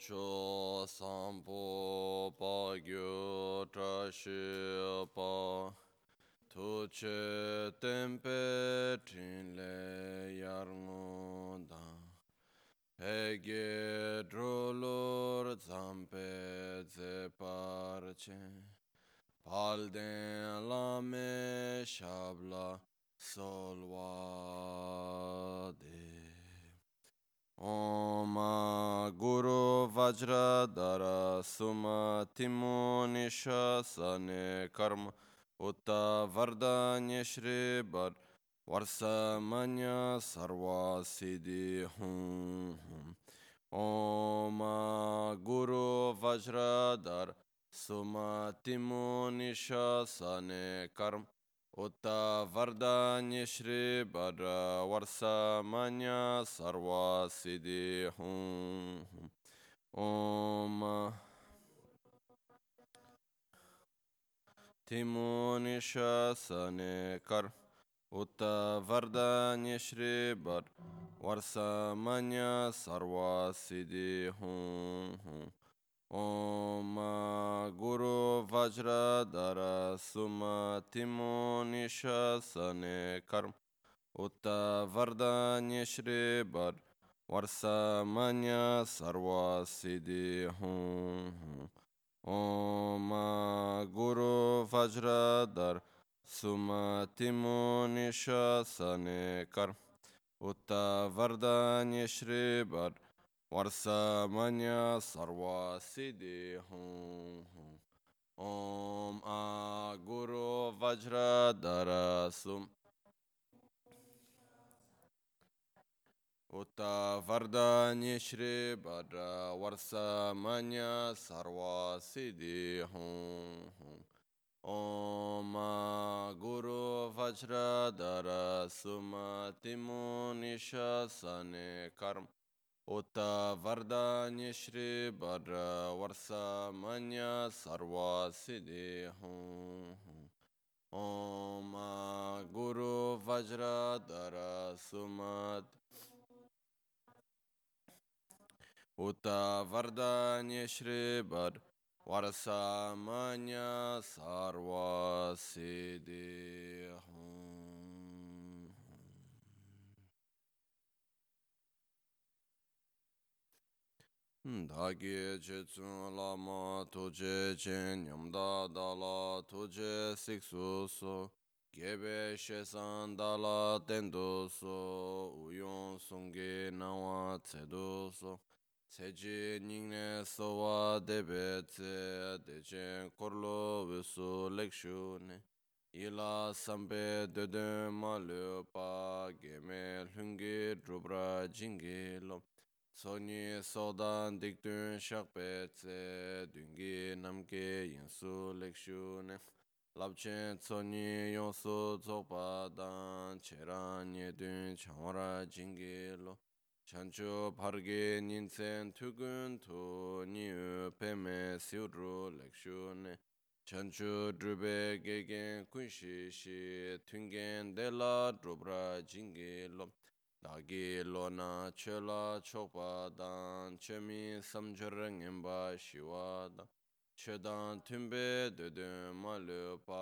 cho sampo pa gyo tra shi pa. Tu che tempe trin le yar ngu da. Pe ge dro lor zampe ze par che. Pal den la me shabla sol wa de. ओम गुरु वज्र दर सुमतिमो निशने कर्म उत वरदान्य श्री वर वर्षमन्य सर्वासिधि हूँ ओम गुरु वज्र धर सुमतिमो निशने कर्म Uta Varda Nishri Bada Varsa Manya Sarva Siddhi Hum Om Timonisha Sanekar Uta Varda Nishri Bada Varsa Manya Sarva Siddhi Hum Om वज्रधर सुमतिमो निशसने कर्म उत वरदान्य श्री वर वर्षमन्य सर्वसिद्धि हूँ ओम गुरु वज्रधर सुमतिमो निशसने कर्म उत वरदान्य श्री वर वर्षमन्य सर्वसिद्धि हूँ ओम आ गुरु वज्रधर सुम उत वरदान्य श्री वर वर्ष मन सर्वा सिद्धि हूँ ओम गुरु वज्रधर सुमति मुनिश कर्म उत वरदान्यश्री वर वर्षमन्य सर्वसिदे ओम गुरु वज्र दर सुमत उत वरदान्यश्री वर वर्षमन्य सर्वसिदे dhāgī chēcūn lāma tūcē chēn nyamdā dālā tūcē sikṣu sō gēbē shēsān dālā tēndō sō uyōn sōnggē nāwā tsēdō sō tsēcī nīngnē sōwā dēbē tsē dēchēn korlō wēsō lēkshū nē ilā sāmbē dēdēn mā lēpā gēmē lhūngē drupra jīngē lōm Sonyi sodan dikdun shakpe tse dungi namke yinsu lekshu ne. Labchen tsonyi yonsu tsokpa dan cheran yedun changwara jingi lo. Chanchu pargi nintsen tukun tu niyu peme siudru lekshu ne. Chanchu drube gegen kunshi shi tungen dela drubra jingi lo. Dāgī lōna chēlā chōkpa dāng, chēmī samchir ngīmbā shīwā dāng, chēdāng tūmbē dēdēng mā lūpa,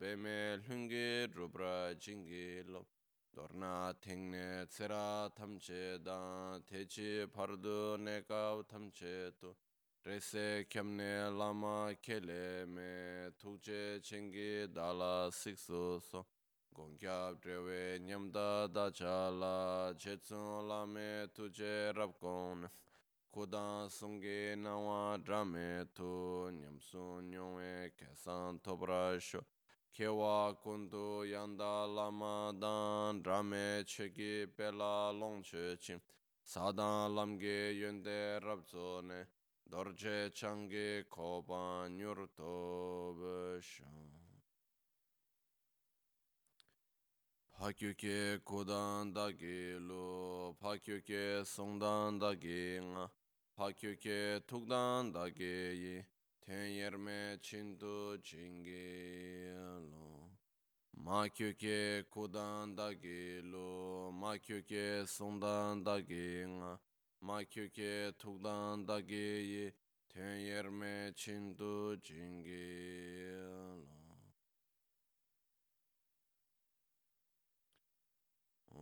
bēmē lhūngi rūpra jīngi lōp, dōrnā tīngne tsirā tamchē dāng, tēchī pārdu nēkāw tamchē tū, rēsē kiamne lāma kēlē mē, tūkchē chēngi dālā siksu sō, gongkyab drewe nyamda dachala chetsun lame tuje rabkon kudan sungi nawa drame tu. Nyamsun nyongwe kesan tobrasho kewa kundu yanda lama dan drame chegi pela longche chim sadan lamge yunde rabzo ne dorje changi koban yurtobishan 파큐케 고단다게 로 파큐케 송단다게 nga 파큐케 툭단다게 텐여메 친도 징게로 마큐케 고단다게 로 마큐케 송단다게 nga 마큐케 툭단다게 텐여메 친도 징게로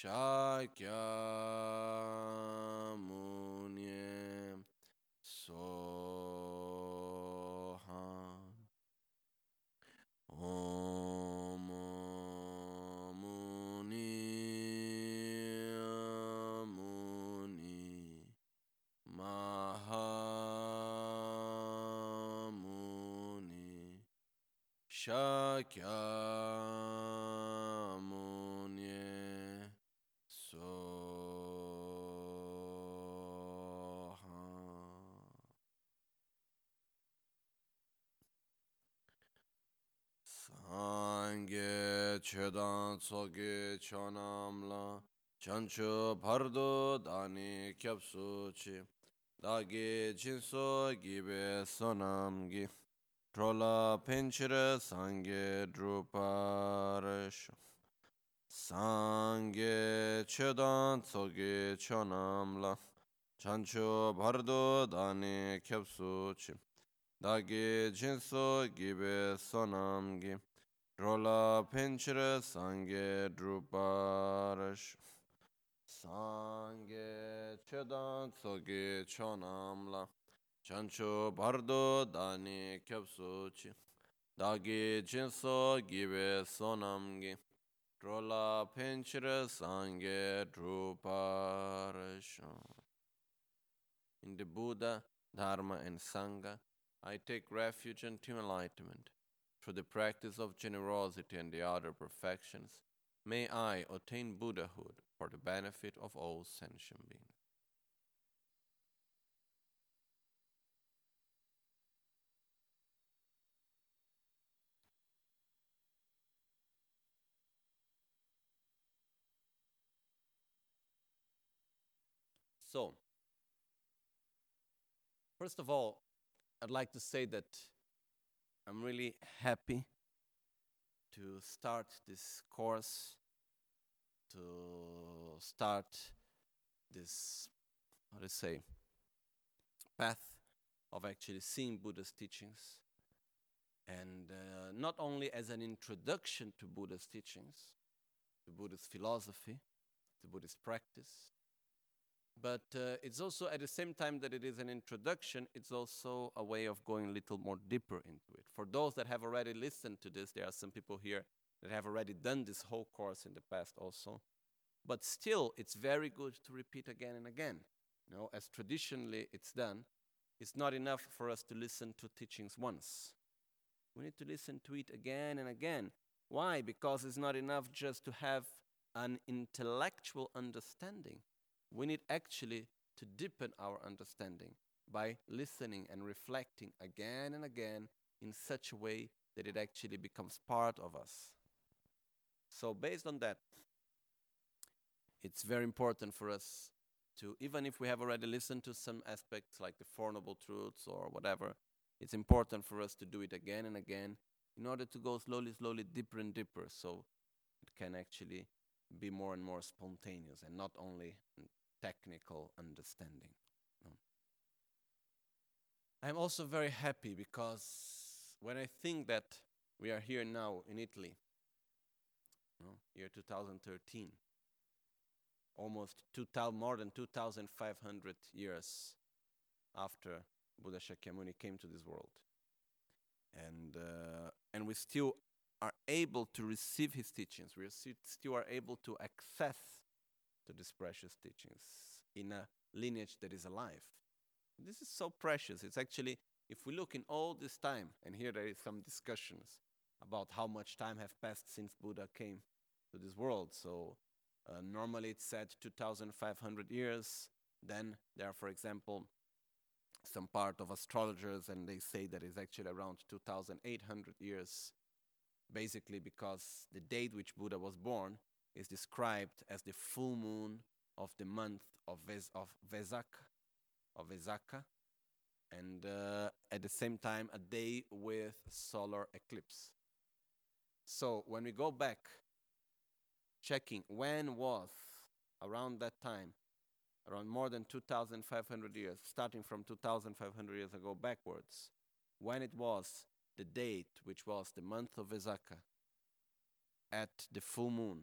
Shakyamuni Soha. Om Muni Muni Mahamuni Shakyamuni Che danzo ge chonam la pardo dani kyapsu chi da ge jinso gibe sonam trola penchire sange druparisho sange che danzo ge chonam la pardo dani kyapsu chi da ge jinso rola penchire sangye druparash sangye chedan tsoge chonamla chancho bardo dani kyapsu chi dagi jinso gibe sonamgi rola penchire sangye druparash in the Buddha, Dharma, and Sangha, I take refuge unto enlightenment. Through the practice of generosity and the other perfections, may I attain Buddhahood for the benefit of all sentient beings. So, first of all, I'd like to say that I'm really happy to start this course, to start this, how to say, path of actually seeing Buddha's teachings. And uh, not only as an introduction to Buddha's teachings, to Buddhist philosophy, to Buddhist practice, but uh, it's also at the same time that it is an introduction, it's also a way of going a little more deeper into it. For those that have already listened to this, there are some people here that have already done this whole course in the past also. But still, it's very good to repeat again and again. You know, as traditionally it's done, it's not enough for us to listen to teachings once. We need to listen to it again and again. Why? Because it's not enough just to have an intellectual understanding. We need actually to deepen our understanding by listening and reflecting again and again in such a way that it actually becomes part of us. So, based on that, it's very important for us to, even if we have already listened to some aspects like the Four Noble Truths or whatever, it's important for us to do it again and again in order to go slowly, slowly deeper and deeper so it can actually be more and more spontaneous and not only technical understanding. I'm also very happy because when I think that we are here now in Italy, no, year 2013, almost 2000, more than 2,500 years after Buddha Shakyamuni came to this world. And, uh, and we still are able to receive his teachings. We still are able to access to these precious teachings in a lineage that is alive. This is so precious. It's actually if we look in all this time, and here there is some discussions about how much time have passed since Buddha came to this world. So uh, normally it's said 2,500 years. Then there are, for example, some part of astrologers, and they say that it's actually around 2,800 years, basically because the date which Buddha was born is described as the full moon of the month of, Ves- of Vesak, of and uh, at the same time a day with solar eclipse. So when we go back, checking when was around that time, around more than 2,500 years, starting from 2,500 years ago backwards, when it was the date, which was the month of Vesaka, at the full moon,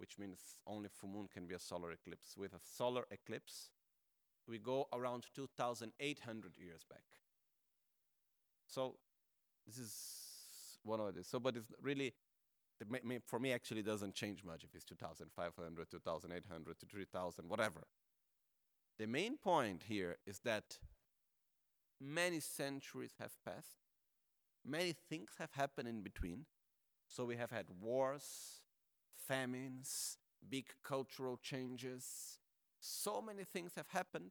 which means only full moon can be a solar eclipse. With a solar eclipse, we go around 2,800 years back. So this is one of it. So, but it's really, for me, actually doesn't change much if it's 2,500, 2,800 to 3,000, whatever. The main point here is that many centuries have passed, many things have happened in between. So we have had wars, famines, big cultural changes. So many things have happened.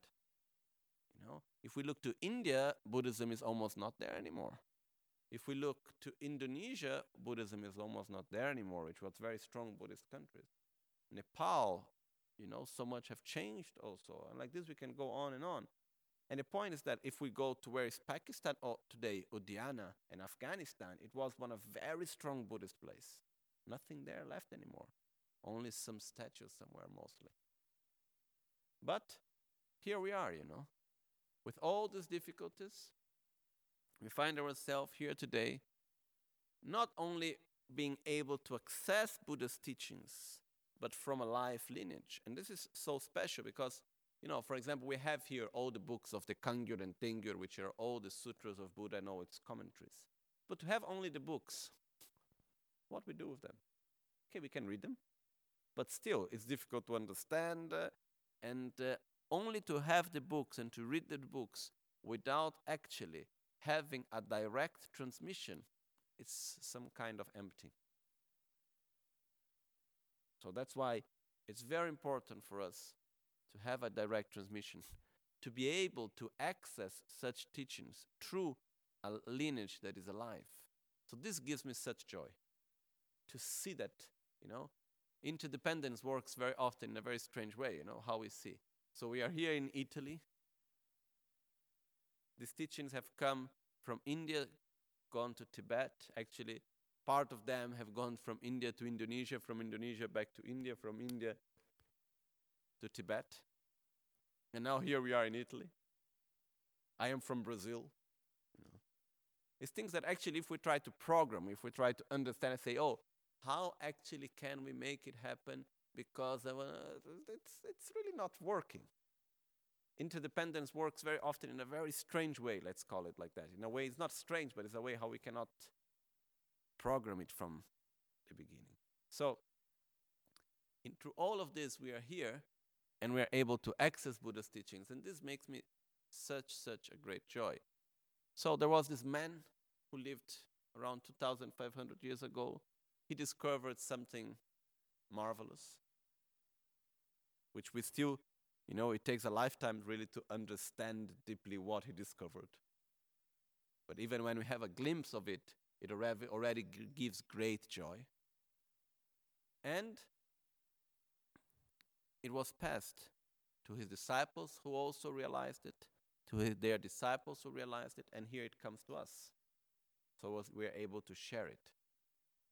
You know, if we look to India, Buddhism is almost not there anymore. If we look to Indonesia, Buddhism is almost not there anymore, which was very strong Buddhist countries. Nepal, you know, so much have changed also. And like this, we can go on and on. And the point is that if we go to where is Pakistan or today, Udhyana and Afghanistan, it was one of very strong Buddhist place. Nothing there left anymore. Only some statues somewhere mostly. But here we are, you know. With all these difficulties, we find ourselves here today not only being able to access Buddha's teachings, but from a life lineage. And this is so special because, you know, for example, we have here all the books of the Kangyur and Tengyur, which are all the sutras of Buddha and all its commentaries. But to have only the books, what we do with them? Okay, we can read them, but still, it's difficult to understand. Uh, and uh, only to have the books and to read the books without actually having a direct transmission, it's some kind of empty. So that's why it's very important for us to have a direct transmission, to be able to access such teachings through a lineage that is alive. So this gives me such joy to see that, you know, interdependence works very often in a very strange way, you know, how we see. So we are here in Italy. These teachings have come from India, gone to Tibet. Actually, part of them have gone from India to Indonesia, from Indonesia back to India, from India to Tibet. And now here we are in Italy. I am from Brazil. You know. It's things that actually, if we try to program, if we try to understand and say, oh, how actually can we make it happen? Because uh, it's, it's really not working. Interdependence works very often in a very strange way, let's call it like that. In a way, it's not strange, but it's a way how we cannot program it from the beginning. So, in, through all of this, we are here and we are able to access Buddha's teachings, and this makes me such, such a great joy. So, there was this man who lived around 2,500 years ago he discovered something marvelous, which we still, you know, it takes a lifetime really to understand deeply what he discovered. But even when we have a glimpse of it, it already, gives great joy. And it was passed to his disciples who also realized it, to their disciples who realized it, and here it comes to us. So we are able to share it.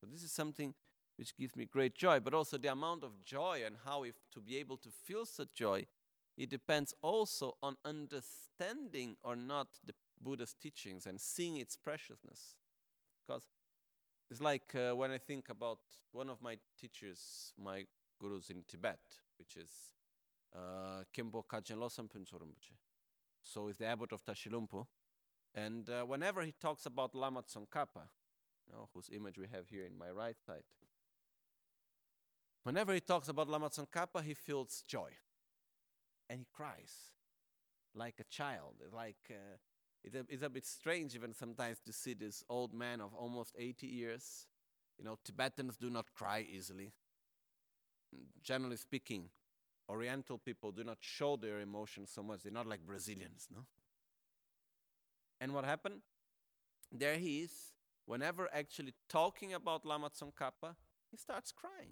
This is something which gives me great joy, but also the amount of joy and how if to be able to feel such joy, it depends also on understanding or not the Buddha's teachings and seeing its preciousness. Because it's like uh, when I think about one of my teachers, my gurus in Tibet, which is uh, Khenpo Kajen Losam. So he's the abbot of Tashilhunpo. And uh, whenever he talks about Lama Tsongkhapa, know, whose image we have here in my right side. Whenever he talks about Lama Tsongkhapa, he feels joy. And he cries like a child. Like uh, it's a, it's a bit strange even sometimes to see this old man of almost 80 years. You know, Tibetans do not cry easily. Generally speaking, Oriental people do not show their emotions so much. They're not like Brazilians, no? And what happened? There he is, whenever actually talking about Lama Tsongkhapa, he starts crying.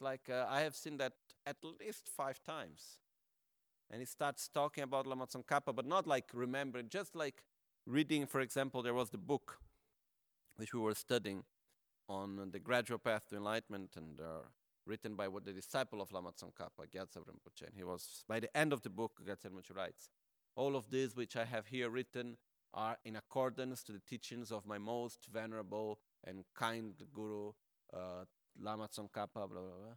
Like uh, I have seen that at least five times. And he starts talking about Lama Tsongkhapa, but not like remembering, just like reading, for example, there was the book which we were studying on the gradual path to enlightenment and uh, written by what the disciple of Lama Tsongkhapa, Gyatso Rinpoche. And he was, by the end of the book, Gyatso Rinpoche writes, all of this which I have here written are in accordance to the teachings of my most venerable and kind guru, uh, Lama Tsongkhapa, blah, blah, blah.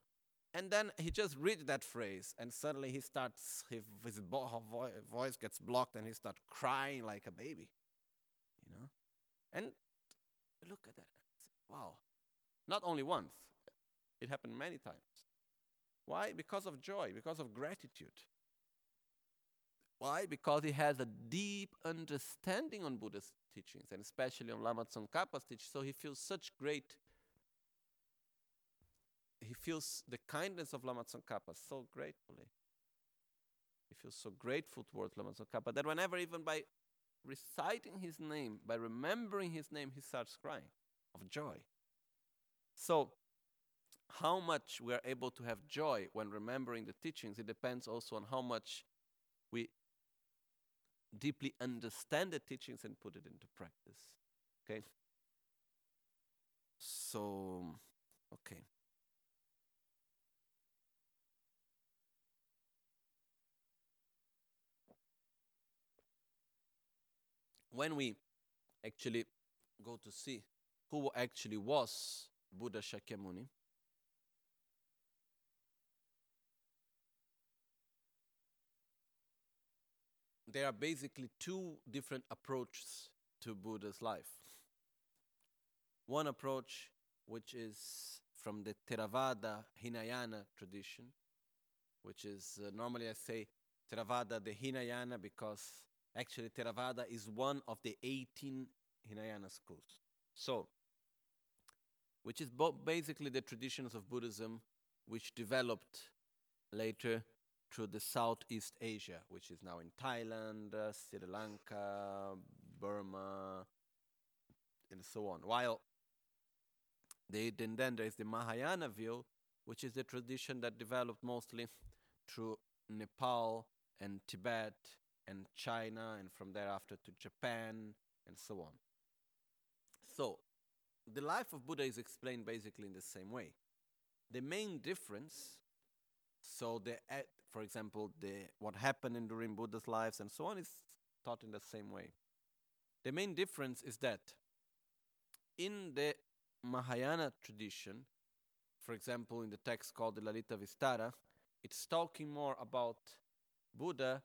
And then he just reads that phrase, and suddenly he starts, his, his voice gets blocked, and he starts crying like a baby. You know? And look at that. Wow. Not only once, it happened many times. Why? Because of joy, because of gratitude. Why? Because he has a deep understanding on Buddha's teachings, and especially on Lama Tsongkhapa's teachings, so he feels such great he feels the kindness of Lama Tsongkhapa so gratefully. He feels so grateful towards Lama Tsongkhapa that whenever, even by reciting his name, by remembering his name, he starts crying of joy. So, how much we are able to have joy when remembering the teachings, it depends also on how much we deeply understand the teachings and put it into practice. Okay? So, okay. when we actually go to see who actually was Buddha Shakyamuni, there are basically two different approaches to Buddha's life. One approach, which is from the Theravada Hinayana tradition, which is uh, normally I say Theravada the Hinayana because Actually, Theravada is one of the 18 Hinayana schools. So, which is basically the traditions of Buddhism which developed later through the Southeast Asia, which is now in Thailand, uh, Sri Lanka, Burma, and so on. While they, then, then there is the Mahayana view, which is the tradition that developed mostly through Nepal and Tibet and China, and from thereafter to Japan, and so on. So, the life of Buddha is explained basically in the same way. The main difference, so the, for example, the what happened in during Buddha's lives and so on, is taught in the same way. The main difference is that in the Mahayana tradition, for example, in the text called the Lalita Vistara, it's talking more about Buddha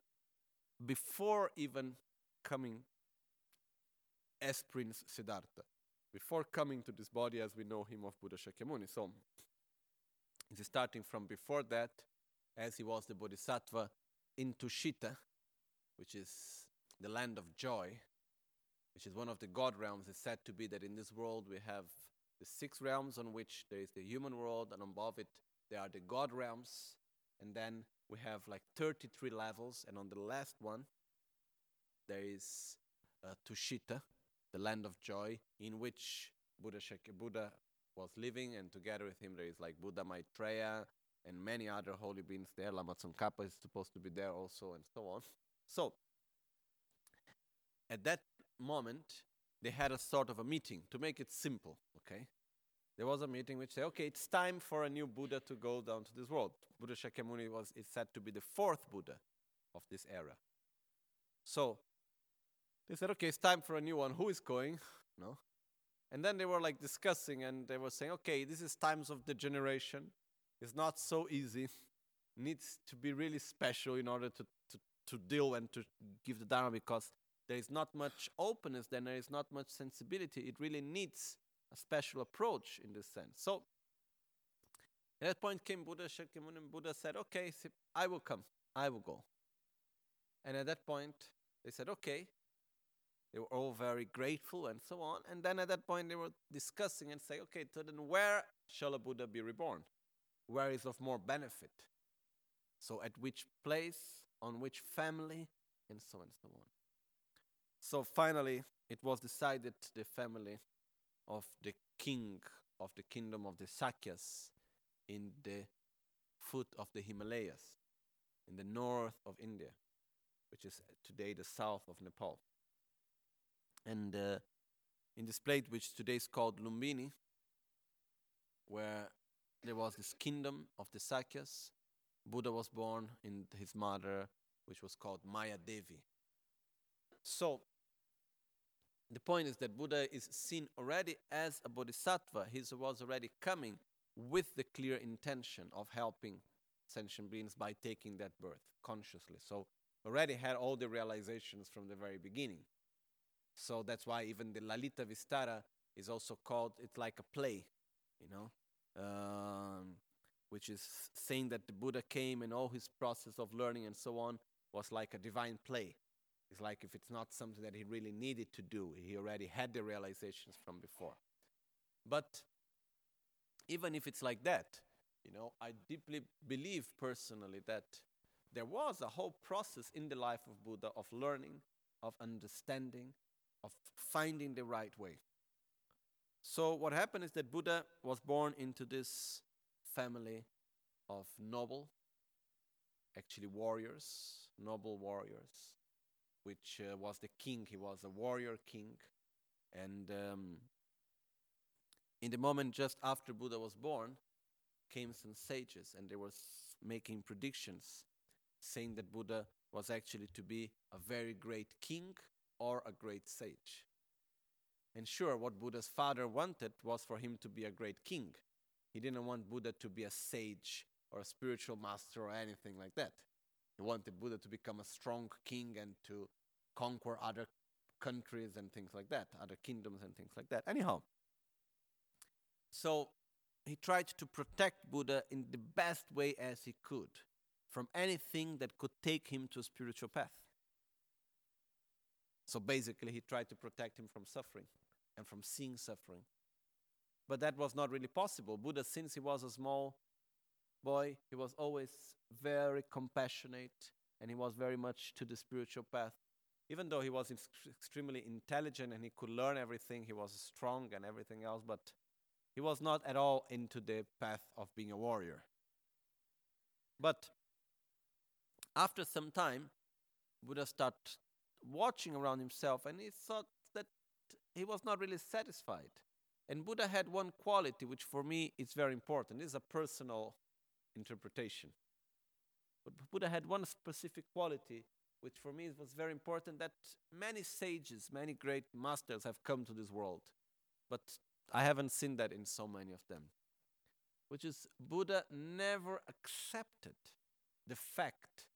before even coming as Prince Siddhartha, before coming to this body as we know him of Buddha Shakyamuni. So, he's starting from before that, as he was the Bodhisattva in Tushita, which is the land of joy, which is one of the God realms. It's said to be that in this world we have the six realms on which there is the human world, and above it there are the God realms, and then we have like 33 levels, and on the last one, there is uh, Tushita, the land of joy, in which Buddha, Shek- Buddha was living, and together with him, there is like Buddha Maitreya and many other holy beings there. Lama Tsongkhapa is supposed to be there also, and so on. So, at that moment, they had a sort of a meeting to make it simple, okay? there was a meeting which said, okay, it's time for a new Buddha to go down to this world. Buddha Shakyamuni was is said to be the fourth Buddha of this era. So they said, okay, it's time for a new one. Who is going? No. And then they were like discussing and they were saying, okay, this is times of degeneration. It's not so easy. Needs to be really special in order to, to, to deal and to give the Dharma because there is not much openness, then there is not much sensibility. It really needs a special approach in this sense. So at that point came Buddha Shakyamuni and Buddha said, Okay, I will come, I will go. And at that point, They said, okay. They were all very grateful and so on. And then at that point, they were discussing and say, okay, so then where shall a Buddha be reborn? Where is of more benefit? So at which place, on which family, and so on and so on. So finally, it was decided the family of the king of the kingdom of the Sakyas in the foot of the Himalayas, in the north of India, which is today the south of Nepal. And uh, in this place, which today is called Lumbini, where there was this kingdom of the Sakyas, Buddha was born in his mother, which was called Maya Devi. So, the point is that Buddha is seen already as a bodhisattva. He was already coming with the clear intention of helping sentient beings by taking that birth consciously. So, already had all the realizations from the very beginning. So that's why even the Lalita Vistara is also called, it's like a play, you know, um, which is saying that the Buddha came and all his process of learning and so on was like a divine play. It's like if it's not something that he really needed to do, he already had the realizations from before. But even if it's like that, you know, I deeply believe personally that there was a whole process in the life of Buddha of learning, of understanding, of finding the right way. So, what happened is that Buddha was born into this family of noble, actually warriors, noble warriors, which uh, was the king. He was a warrior king. And um, in the moment just after Buddha was born, came some sages and they were making predictions saying that Buddha was actually to be a very great king or a great sage. And sure, what Buddha's father wanted was for him to be a great king. He didn't want Buddha to be a sage or a spiritual master or anything like that. He wanted Buddha to become a strong king and to conquer other countries and things like that, other kingdoms and things like that. Anyhow, so he tried to protect Buddha in the best way as he could from anything that could take him to a spiritual path. So basically, he tried to protect him from suffering and from seeing suffering. But that was not really possible. Buddha, since he was a small boy, he was always very compassionate and he was very much to the spiritual path. Even though he was ex- extremely intelligent and he could learn everything, he was strong and everything else, but he was not at all into the path of being a warrior. But after some time, Buddha started watching around himself and he thought that he was not really satisfied. And Buddha had one quality which for me is very important. This is a personal interpretation. But Buddha had one specific quality which for me was very important that many sages, many great masters have come to this world. But I haven't seen that in so many of them. Which is Buddha never accepted the fact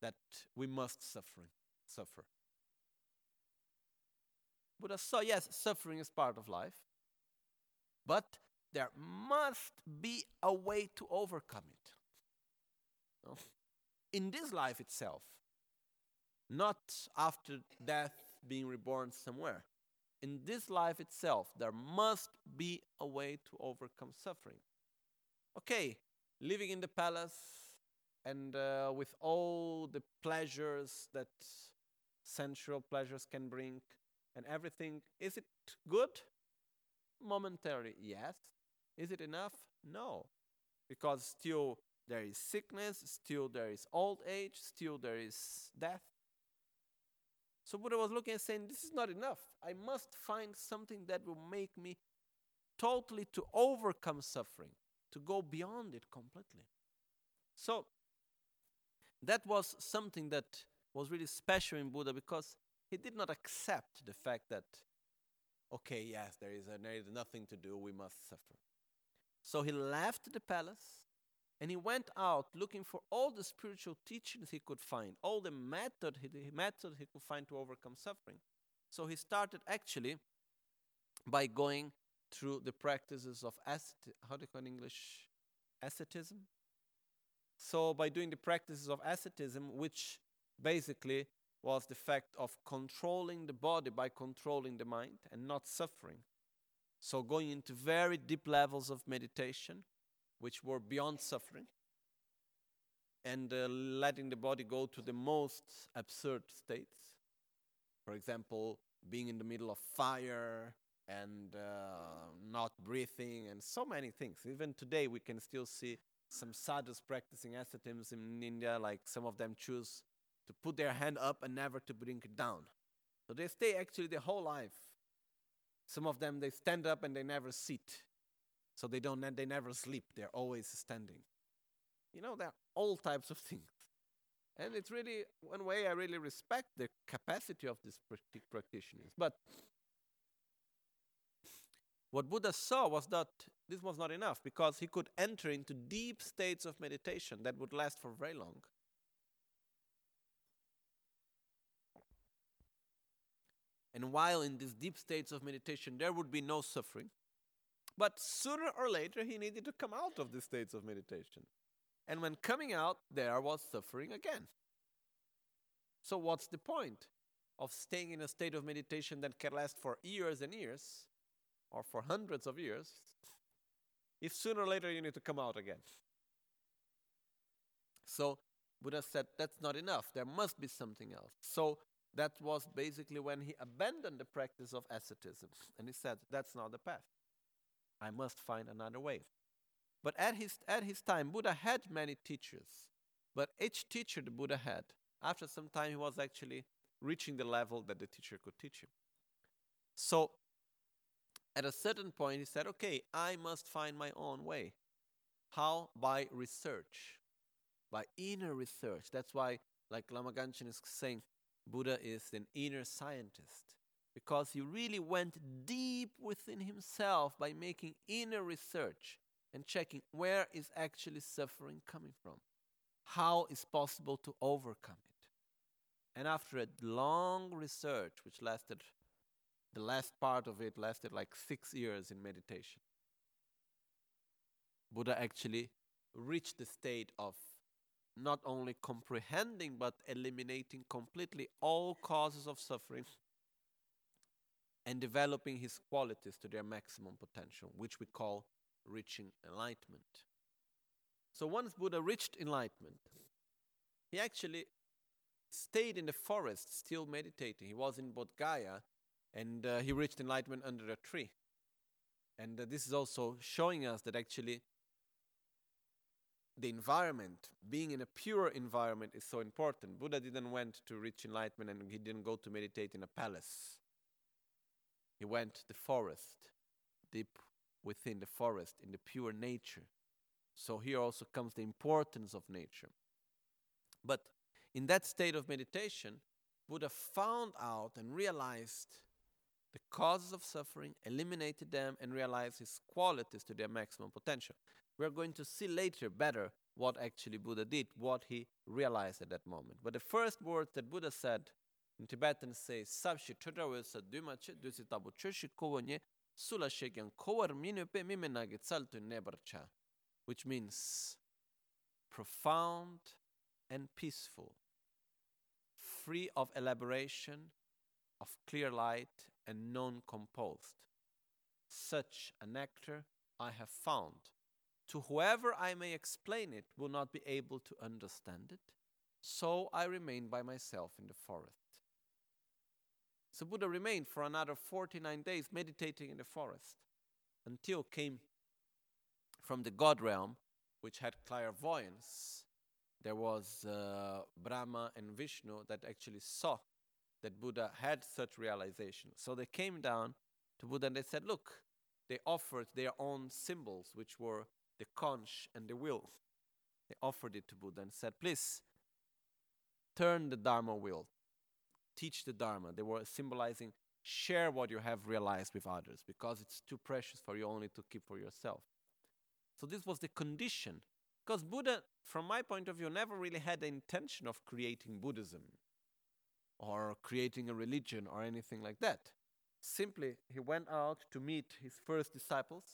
that we must suffer. Suffer. Buddha saw, yes, suffering is part of life, but there must be a way to overcome it. In this life itself, not after death being reborn somewhere. In this life itself, there must be a way to overcome suffering. Okay, living in the palace and uh, with all the pleasures that sensual pleasures can bring, and everything. Is it good? Momentary, yes. Is it enough? No. Because still there is sickness, still there is old age, still there is death. So Buddha was looking and saying, This is not enough. I must find something that will make me totally to overcome suffering, to go beyond it completely. So that was something that was really special in Buddha because he did not accept the fact that, okay, yes, there is, a, there is nothing to do, we must suffer. So he left the palace and he went out looking for all the spiritual teachings he could find, all the method he, the method he could find to overcome suffering. So he started actually by going through the practices of asceti- how do you call it in English asceticism. So by doing the practices of asceticism, which basically was the fact of controlling the body by controlling the mind and not suffering. So, going into very deep levels of meditation, which were beyond suffering, and uh, letting the body go to the most absurd states. For example, being in the middle of fire and uh, not breathing, and so many things. Even today, we can still see some sadhus practicing asceticism in India, like some of them choose to put their hand up and never to bring it down. So they stay actually their whole life. Some of them they stand up and they never sit. So they don't they never sleep. They're always standing. You know, there are all types of things. And it's really one way I really respect the capacity of these practitioners. But what Buddha saw was that this was not enough because he could enter into deep states of meditation that would last for very long. And while in these deep states of meditation, there would be no suffering. But sooner or later, he needed to come out of these states of meditation. And when coming out, there was suffering again. So, what's the point of staying in a state of meditation that can last for years and years, or for hundreds of years, if sooner or later you need to come out again? So, Buddha said that's not enough. There must be something else. So, that was basically when he abandoned the practice of asceticism. And he said, That's not the path. I must find another way. But at his, at his time, Buddha had many teachers. But each teacher the Buddha had, after some time, he was actually reaching the level that the teacher could teach him. So at a certain point, he said, Okay, I must find my own way. How? By research, by inner research. That's why, like Lama Gangchen is saying, Buddha is an inner scientist because he really went deep within himself by making inner research and checking where is actually suffering coming from. How is possible to overcome it? And after a long research which lasted the last part of it lasted like 6 years in meditation buddha actually reached the state of not only comprehending but eliminating completely all causes of suffering and developing his qualities to their maximum potential, which we call reaching enlightenment. So once Buddha reached enlightenment, he actually stayed in the forest still meditating. He was in Bodh Gaya and uh, he reached enlightenment under a tree. And uh, this is also showing us that actually the environment, being in a pure environment, is so important. Buddha didn't went to reach enlightenment and he didn't go to meditate in a palace. He went to the forest, deep within the forest, in the pure nature. So here also comes the importance of nature. But in that state of meditation, Buddha found out and realized the causes of suffering, eliminated them, and realized his qualities to their maximum potential. We're going to see later better what actually Buddha did, what he realized at that moment. But the first words that Buddha said in Tibetan say sabshi sula which means profound and peaceful free of elaboration of clear light and non-composed. Such a nectar I have found. To whoever I may explain it will not be able to understand it. So I remain by myself in the forest. So Buddha remained for another 49 days meditating in the forest until came from the God realm, which had clairvoyance. There was uh, Brahma and Vishnu that actually saw that Buddha had such realization. So they came down to Buddha and they said, Look, they offered their own symbols, which were the conch and the wheel. They offered it to Buddha and said, Please turn the Dharma wheel teach the Dharma. They were symbolizing share what you have realized with others because it's too precious for you only to keep for yourself. So this was the condition. Because Buddha, from my point of view, never really had the intention of creating Buddhism or creating a religion or anything like that. Simply, he went out to meet his first disciples,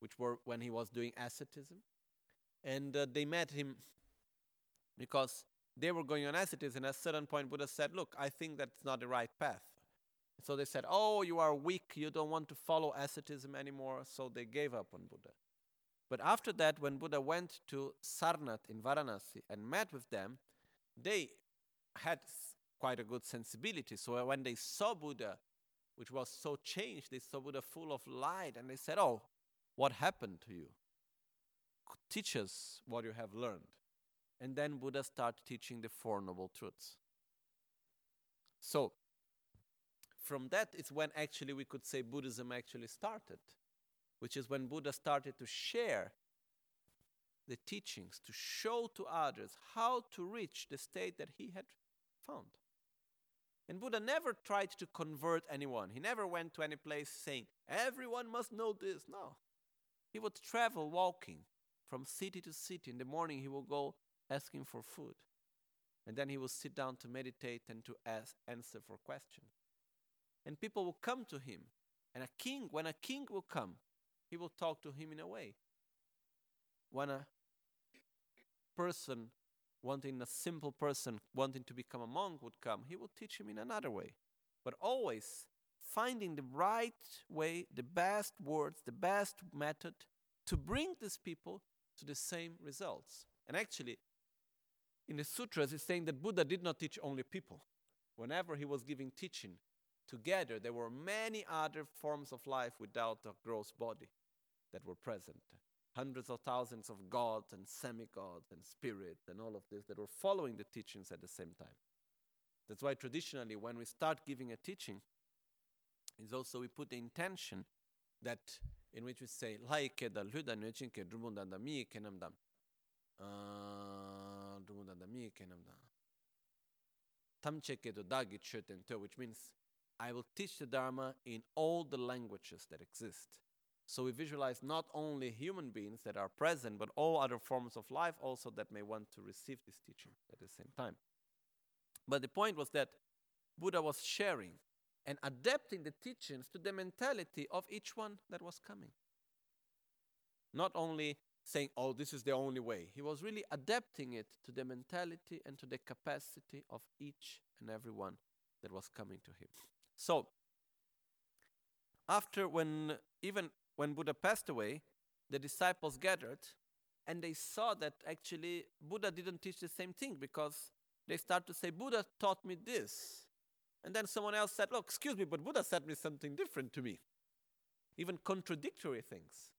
which were when he was doing asceticism. And uh, they met him because they were going on asceticism. And at a certain point, Buddha said, Look, I think that's not the right path. So they said, Oh, you are weak. You don't want to follow asceticism anymore. So they gave up on Buddha. But after that, when Buddha went to Sarnath in Varanasi and met with them, they had quite a good sensibility. So when they saw Buddha, which was so changed, they saw Buddha full of light and they said, Oh, what happened to you? Teach us what you have learned. And then Buddha started teaching the Four Noble Truths. So, from that is when actually we could say Buddhism actually started, which is when Buddha started to share the teachings, to show to others how to reach the state that he had found. And Buddha never tried to convert anyone. He never went to any place saying, everyone must know this. No. He would travel walking from city to city. In the morning, he would go asking for food. And then he would sit down to meditate and to ask, answer for questions. And people will come to him. And a king, when a king will come, he will talk to him in a way. When a person wanting a simple person wanting to become a monk would come, he would teach him in another way. But always finding the right way, the best words, the best method to bring these people to the same results. And actually, in the sutras, it's saying that Buddha did not teach only people. Whenever he was giving teaching together, there were many other forms of life without a gross body that were present. Hundreds of thousands of gods and semi gods and spirits and all of this that were following the teachings at the same time. That's why traditionally, when we start giving a teaching, is also we put the intention that in which we say like da luda mi dam. Mi dam. Ah, to which means I will teach the dharma in all the languages that exist so we visualize not only human beings that are present but all other forms of life also that may want to receive this teaching at the same time but the point was that Buddha was sharing and adapting the teachings to the mentality of each one that was coming. Not only saying, oh, this is the only way, he was really adapting it to the mentality and to the capacity of each and every one that was coming to him. So, after when, even when Buddha passed away, the disciples gathered and they saw that actually Buddha didn't teach the same thing because they start to say, Buddha taught me this. And then someone else said, Look, excuse me, but Buddha said me something different to me. Even contradictory things.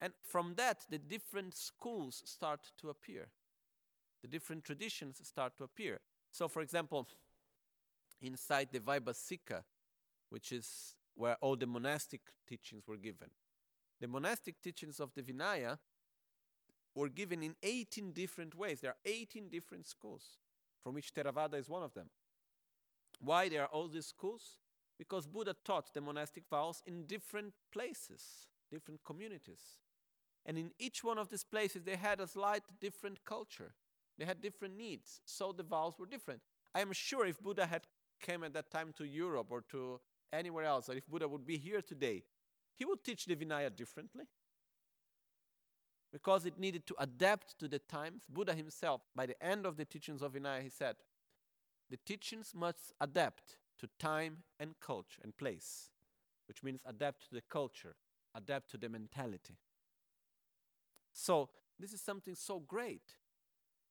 And from that, the different schools start to appear. The different traditions start to appear. So, for example, inside the Vaibhasika, which is where all the monastic teachings were given, the monastic teachings of the Vinaya were given in 18 different ways. There are 18 different schools, from which Theravada is one of them. Why there are all these schools? Because Buddha taught the monastic vows in different places, different communities. And in each one of these places, they had a slight different culture. They had different needs, so the vows were different. I am sure if Buddha had came at that time to Europe or to anywhere else, or if Buddha would be here today, he would teach the Vinaya differently. Because it needed to adapt to the times. Buddha himself, by the end of the teachings of Vinaya, he said, the teachings must adapt to time and culture and place, which means adapt to the culture, adapt to the mentality. So, this is something so great.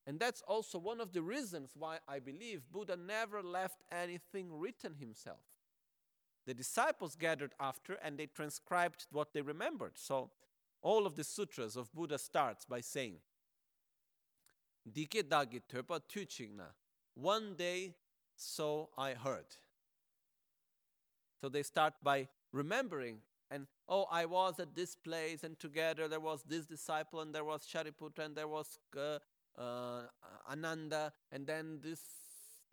And that's also one of the reasons why I believe Buddha never left anything written himself. The disciples gathered after and they transcribed what they remembered. So, all of the sutras of Buddha starts by saying, Dike dagi one day, so I heard. So they start by remembering and oh i was at this place and together there was this disciple and there was shariputra and there was uh, uh, ananda and then this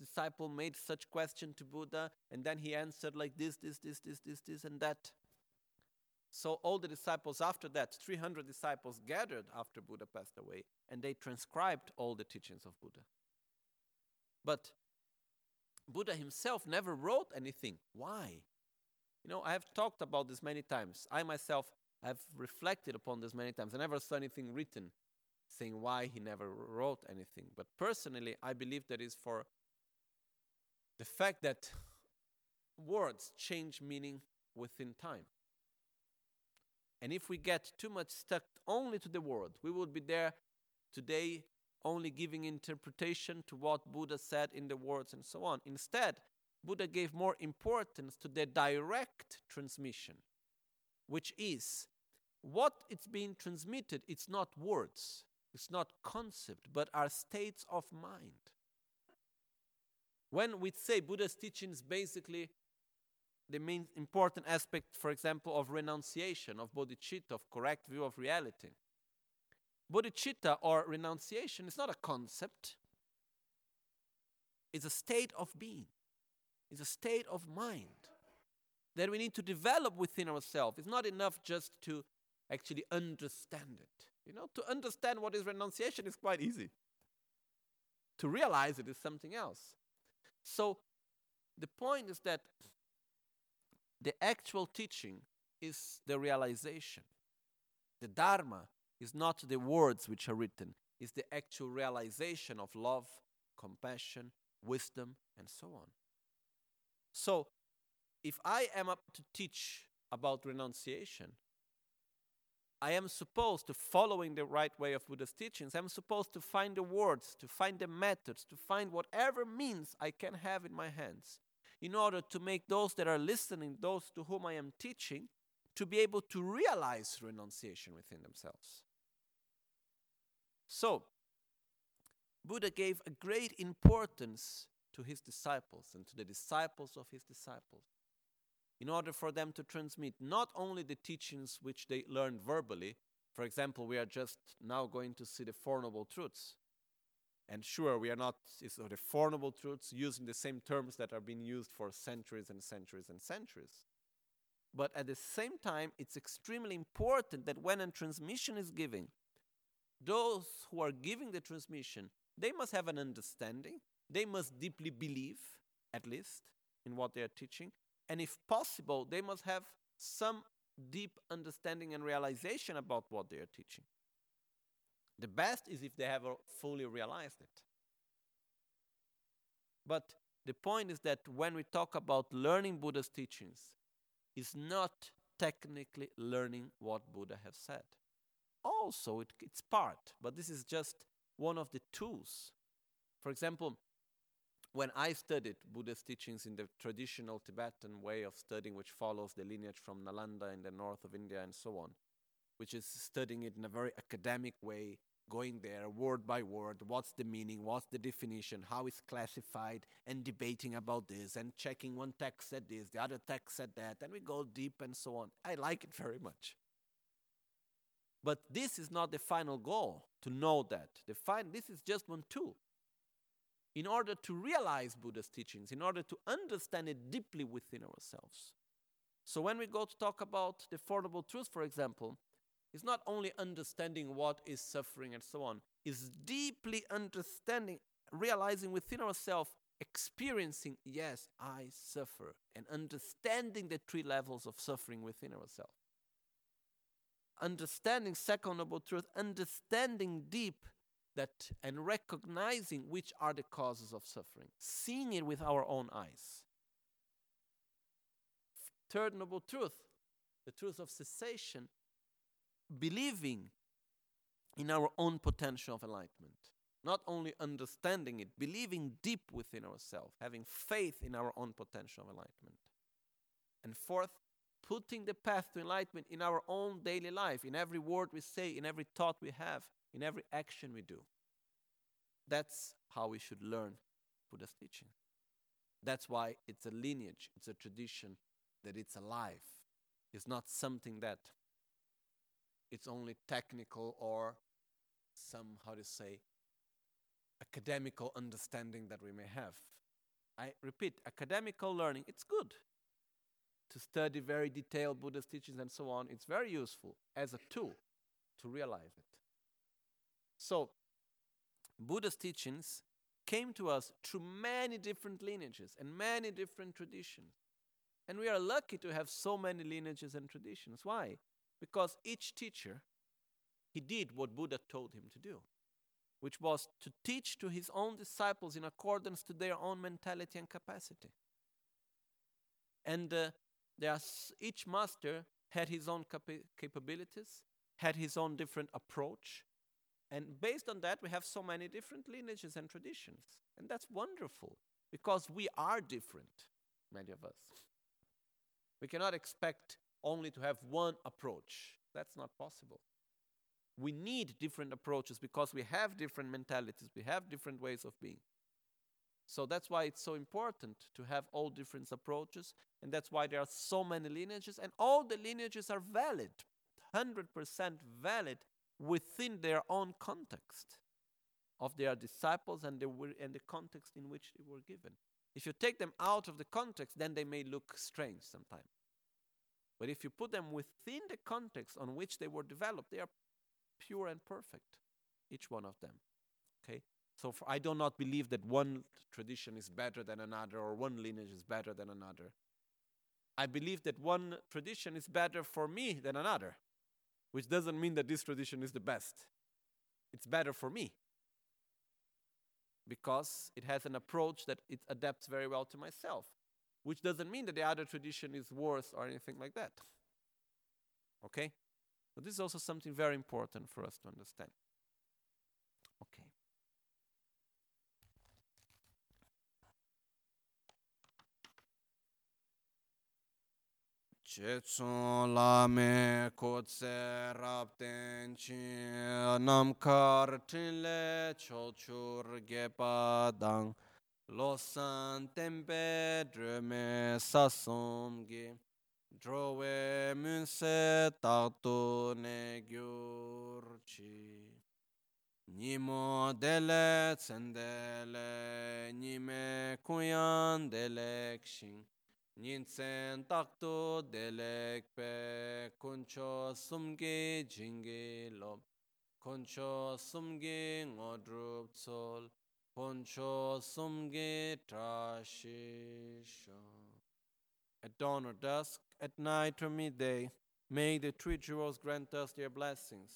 disciple made such question to buddha and then he answered like this this this this this this and that so all the disciples after that 300 disciples gathered after buddha passed away and they transcribed all the teachings of buddha but Buddha himself never wrote anything. Why? You know, I have talked about this many times. I myself have reflected upon this many times. I never saw anything written. saying why he never wrote anything. But personally, I believe that is for the fact that words change meaning within time. And if we get too much stuck only to the word, we would be there today only giving interpretation to what Buddha said in the words and so on. Instead, Buddha gave more importance to the direct transmission, which is what it's being transmitted, it's not words, it's not concept, but are states of mind. When we say Buddha's teachings basically the main important aspect, for example, of renunciation, of bodhicitta, of correct view of reality. Bodhicitta or renunciation is not a concept, it's a state of being, it's a state of mind that we need to develop within ourselves. It's not enough just to actually understand it. You know, to understand what is renunciation is quite easy. To realize it is something else. So the point is that the actual teaching is the realization. The Dharma is not the words which are written, it's the actual realization of love, compassion, wisdom, and so on. So, if I am up to teach about renunciation, I am supposed to, following the right way of Buddha's teachings, I'm supposed to find the words, to find the methods, to find whatever means I can have in my hands in order to make those that are listening, those to whom I am teaching, to be able to realize renunciation within themselves. So, Buddha gave a great importance to his disciples and to the disciples of his disciples in order for them to transmit not only the teachings which they learned verbally, for example, we are just now going to see the Four Noble Truths. And sure, we are not so the Four Noble Truths using the same terms that are being used for centuries and centuries and centuries. But at the same time, it's extremely important that when a transmission is given, those who are giving the transmission, they must have an understanding, they must deeply believe, at least, in what they are teaching, and if possible, they must have some deep understanding and realization about what they are teaching. The best is if they have fully realized it. But the point is that when we talk about learning Buddha's teachings, it's not technically learning what Buddha has said. Also, it, it's part, but this is just one of the tools. For example, when I studied Buddha's teachings in the traditional Tibetan way of studying, which follows the lineage from Nalanda in the north of India and so on, which is studying it in a very academic way, going there word by word what's the meaning what's the definition how it's classified and debating about this and checking one text said this the other text said that and we go deep and so on. I like it very much. But this is not the final goal to know that. The fin- this is just one tool in order to realize buddha's teachings in order to understand it deeply within ourselves so when we go to talk about the Four Noble Truths for example it's not only understanding what is suffering and so on, it's deeply understanding, realizing within ourselves, experiencing, yes, I suffer, and understanding the three levels of suffering within ourselves. Understanding second noble truth, understanding deep that and recognizing which are the causes of suffering, seeing it with our own eyes. Third noble truth, the truth of cessation, believing in our own potential of enlightenment. Not only understanding it, believing deep within ourselves, having faith in our own potential of enlightenment. And fourth, putting the path to enlightenment in our own daily life, in every word we say, in every thought we have, in every action we do. That's how we should learn Buddha's teaching. That's why it's a lineage, it's a tradition, that it's alive. It's not something that it's only technical or some, how to say, academical understanding that we may have. I repeat, academical learning, it's good to study very detailed Buddhist teachings and so on. It's very useful as a tool to realize it. So, Buddha's teachings came to us through many different lineages and many different traditions. And we are lucky to have so many lineages and traditions. Why? because each teacher he did what Buddha told him to do, which was to teach to his own disciples in accordance to their own mentality and capacity. And uh, each master had his own capa- capabilities, had his own different approach. And based on that, we have so many different lineages and traditions. And that's wonderful because we are different, many of us. We cannot expect only to have one approach. That's not possible. We need different approaches because we have different mentalities, we have different ways of being. So that's why it's so important to have all different approaches, and that's why there are so many lineages, and all the lineages are valid, 100% valid within their own context of their disciples and the, and the context in which they were given. If you take them out of the context, then they may look strange sometimes. But if you put them within the context on which they were developed, they are pure and perfect, each one of them. Okay? So I do not believe that one tradition is better than another or one lineage is better than another. I believe that one tradition is better for me than another, which doesn't mean that this tradition is the best. It's better for me because it has an approach that it adapts very well to myself which doesn't mean that the other tradition is worse or anything like that. Okay? So this is also something very important for us to understand. Che tsun la me ko tse rab ten chin nam kar tin le cho chur ge pa dang lo san tempe dre me sa som ge dro we mun se ta to ne gyur chi ni mo de le tsen de le ni me kuyan de le kshin Ninsen takto delek pe kuncho sumge jinge lob kuncho sumge ngodrup tsol Poncho sumge trashisha. At dawn or dusk, at night or midday, may the three jewels grant us their blessings.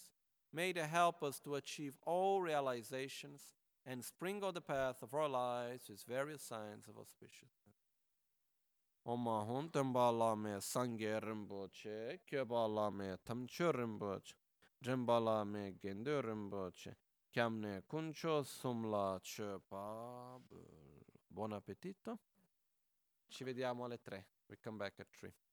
May they help us to achieve all realizations and sprinkle the path of our lives with various signs of auspiciousness. Ama huntem balame sange rimboche, kö balame tamçö rimboche, rim balame gende rimboche, kemne kunço sumla çöpa. Buon appetito. Ci vediamo alle 3. We come back at 3.